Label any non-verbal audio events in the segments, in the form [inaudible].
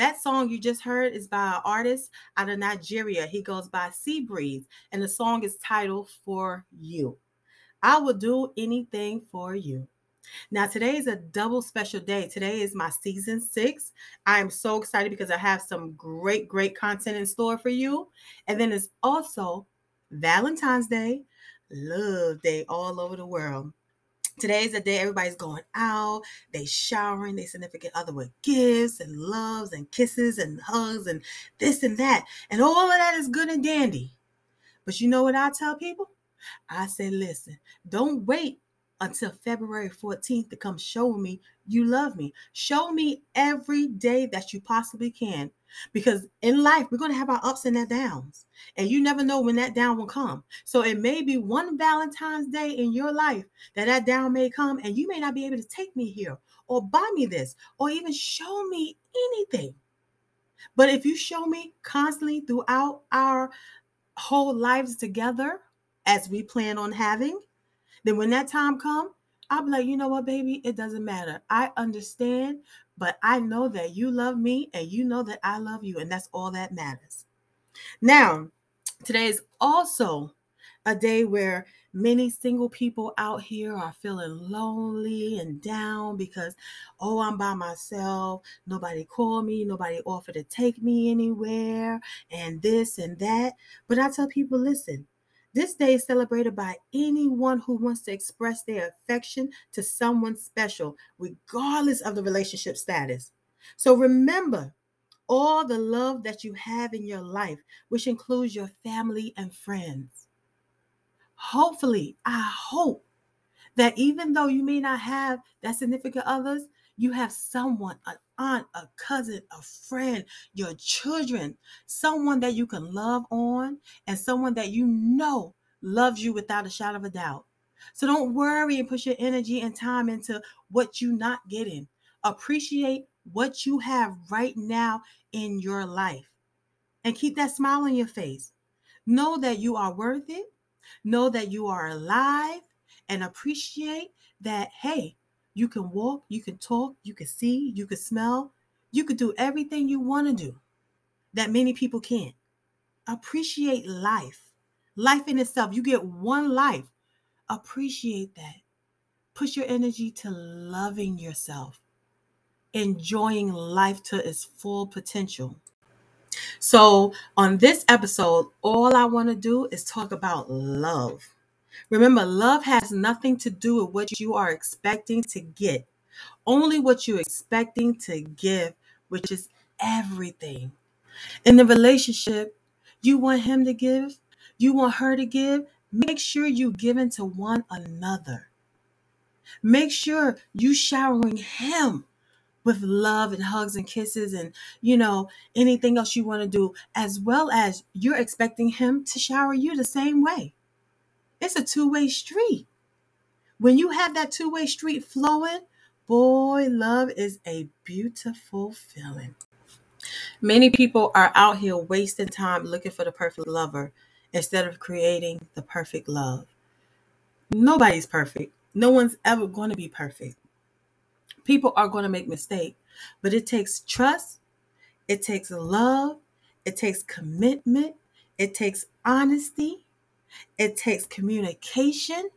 that song you just heard is by an artist out of Nigeria. He goes by Sea Breeze, and the song is titled For You. I will do anything for you. Now, today is a double special day. Today is my season six. I am so excited because I have some great, great content in store for you. And then it's also Valentine's Day, Love Day all over the world. Today is the day everybody's going out, they showering their significant other with gifts and loves and kisses and hugs and this and that. And all of that is good and dandy. But you know what I tell people? I say, listen, don't wait until February 14th to come show me you love me. Show me every day that you possibly can. Because in life, we're going to have our ups and our downs. And you never know when that down will come. So it may be one Valentine's Day in your life that that down may come, and you may not be able to take me here or buy me this or even show me anything. But if you show me constantly throughout our whole lives together, as we plan on having, then when that time come, I'll be like, you know what, baby, it doesn't matter. I understand, but I know that you love me and you know that I love you, and that's all that matters. Now, today is also a day where many single people out here are feeling lonely and down because oh i'm by myself. Nobody called me. Nobody offered to take me anywhere and this and that. But i tell people listen this day is celebrated by anyone who wants to express their affection to someone special, regardless of the relationship status. So remember all the love that you have in your life, which includes your family and friends. Hopefully, I hope that even though you may not have that significant others, you have someone, an aunt, a cousin, a friend, your children, someone that you can love on, and someone that you know loves you without a shadow of a doubt. So don't worry and put your energy and time into what you're not getting. Appreciate what you have right now in your life and keep that smile on your face. Know that you are worth it. Know that you are alive and appreciate that, hey, you can walk, you can talk, you can see, you can smell, you can do everything you want to do that many people can't. Appreciate life. Life in itself. You get one life. Appreciate that. Push your energy to loving yourself, enjoying life to its full potential. So, on this episode, all I want to do is talk about love. Remember, love has nothing to do with what you are expecting to get, only what you're expecting to give, which is everything. In the relationship, you want him to give, you want her to give, make sure you give into one another. Make sure you showering him with love and hugs and kisses and you know anything else you want to do as well as you're expecting him to shower you the same way it's a two-way street. When you have that two-way street flowing, boy, love is a beautiful feeling. Many people are out here wasting time looking for the perfect lover instead of creating the perfect love. Nobody's perfect. No one's ever going to be perfect. People are going to make mistakes, but it takes trust, it takes love, it takes commitment, it takes honesty, it takes communication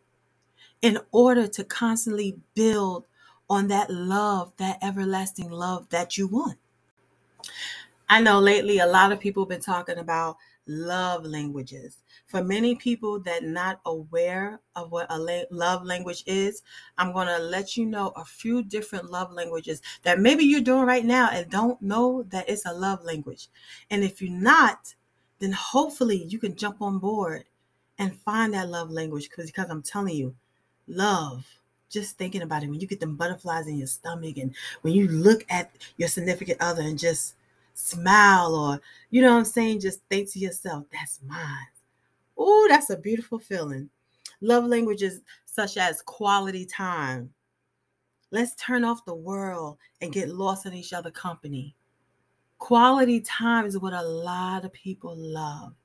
in order to constantly build on that love, that everlasting love that you want. I know lately a lot of people have been talking about love languages. For many people that not aware of what a la- love language is, I'm going to let you know a few different love languages that maybe you're doing right now and don't know that it's a love language. And if you're not, then hopefully you can jump on board and find that love language because because I'm telling you, love. Just thinking about it, when you get them butterflies in your stomach, and when you look at your significant other and just smile or, you know what I'm saying? Just think to yourself, that's mine. Oh, that's a beautiful feeling. Love languages such as quality time. Let's turn off the world and get lost in each other company. Quality time is what a lot of people love.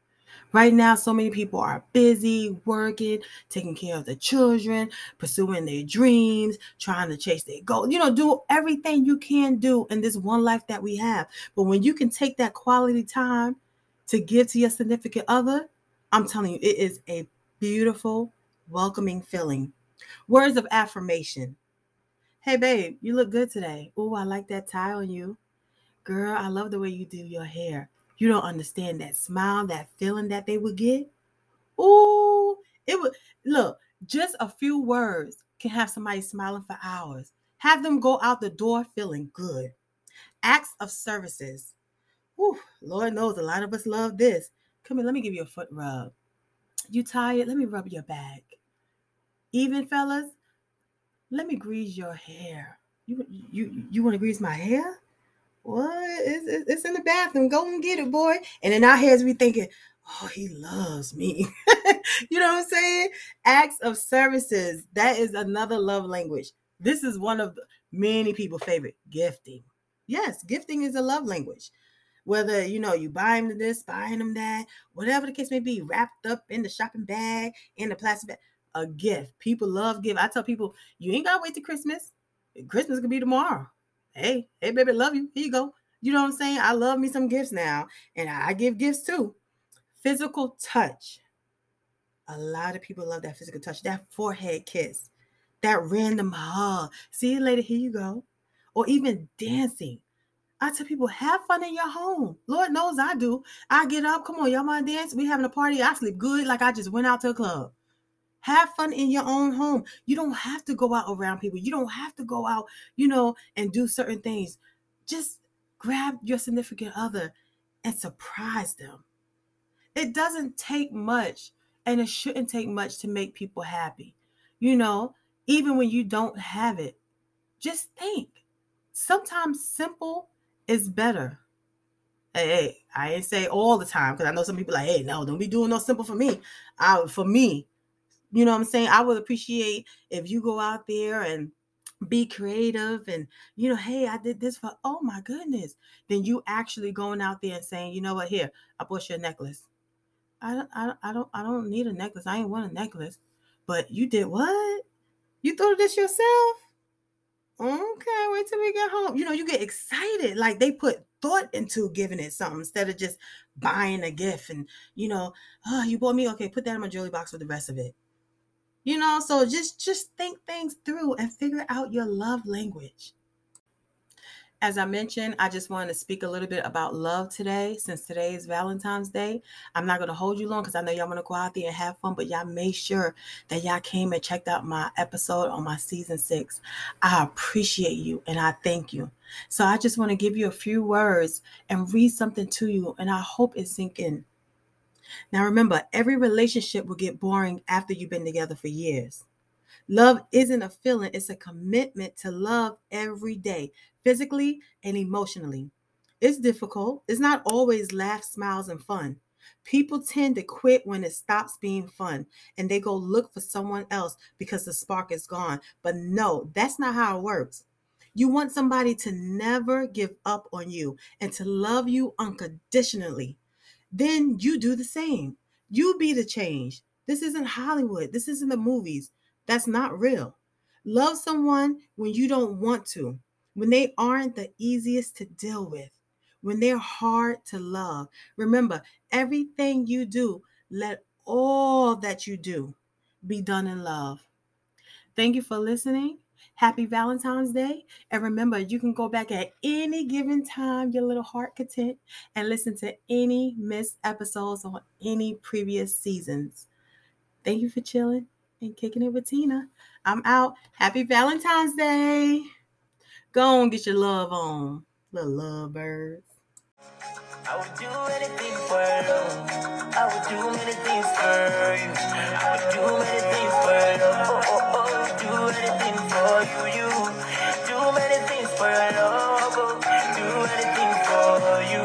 Right now, so many people are busy working, taking care of the children, pursuing their dreams, trying to chase their goals. You know, do everything you can do in this one life that we have. But when you can take that quality time to give to your significant other, I'm telling you, it is a beautiful, welcoming feeling. Words of affirmation. Hey, babe, you look good today. Oh, I like that tie on you. Girl, I love the way you do your hair. You don't understand that smile, that feeling that they would get. Ooh, it would look, just a few words can have somebody smiling for hours. Have them go out the door feeling good. Acts of services. Ooh, Lord knows a lot of us love this. Come here, let me give you a foot rub. You tired? Let me rub your back. Even fellas, let me grease your hair. You you you want to grease my hair? What? It's, it's in the bathroom. Go and get it, boy. And in our heads, we thinking, oh, he loves me. [laughs] you know what I'm saying? Acts of services. That is another love language. This is one of many people' favorite gifting. Yes, gifting is a love language. Whether you know you buy him this, buying him that, whatever the case may be, wrapped up in the shopping bag, in the plastic bag, a gift. People love gift. I tell people, you ain't gotta wait to Christmas. Christmas could be tomorrow hey, hey, baby, love you. Here you go. You know what I'm saying? I love me some gifts now, and I give gifts too. Physical touch. A lot of people love that physical touch, that forehead kiss, that random hug. See you later. Here you go. Or even dancing. I tell people, have fun in your home. Lord knows I do. I get up, come on, y'all to dance? We having a party. I sleep good like I just went out to a club. Have fun in your own home. You don't have to go out around people. You don't have to go out, you know, and do certain things. Just grab your significant other and surprise them. It doesn't take much, and it shouldn't take much to make people happy. You know, even when you don't have it, just think. Sometimes simple is better. Hey, hey I ain't say all the time because I know some people like, hey, no, don't be doing no simple for me. I, for me, you know what I'm saying? I would appreciate if you go out there and be creative and you know hey i did this for oh my goodness then you actually going out there and saying you know what? Here i bought you a necklace. I don't, I don't i don't i don't need a necklace. I ain't want a necklace. But you did what? You thought of this yourself? Okay wait till we get home. You know you get excited. Like they put thought into giving it something instead of just buying a gift and you know oh you bought me? Okay put that in my jewelry box for the rest of it you know, so just just think things through and figure out your love language. As I mentioned, I just wanted to speak a little bit about love today since today is Valentine's Day. I'm not going to hold you long because I know y'all want to go out there and have fun, but y'all made sure that y'all came and checked out my episode on my season six. I appreciate you and I thank you. So I just want to give you a few words and read something to you, and I hope it sink in. Now, remember, every relationship will get boring after you've been together for years. Love isn't a feeling, it's a commitment to love every day, physically and emotionally. It's difficult. It's not always laughs, smiles, and fun. People tend to quit when it stops being fun and they go look for someone else because the spark is gone. But no, that's not how it works. You want somebody to never give up on you and to love you unconditionally then you do the same. You be the change. This isn't Hollywood. This isn't the movies. That's not real. Love someone when you don't want to, when they aren't the easiest to deal with, when they're hard to love. Remember, everything you do, let all that you do be done in love. Thank you for listening. Happy Valentine's Day. And remember, you can go back at any given time, your little heart content, and listen to any missed episodes on any previous seasons. Thank you for chilling and kicking it with Tina. I'm out. Happy Valentine's Day. Go on, get your love on, little lovebirds. I would do anything for. I would do for you. I would do many things for you, you. Do many things for love.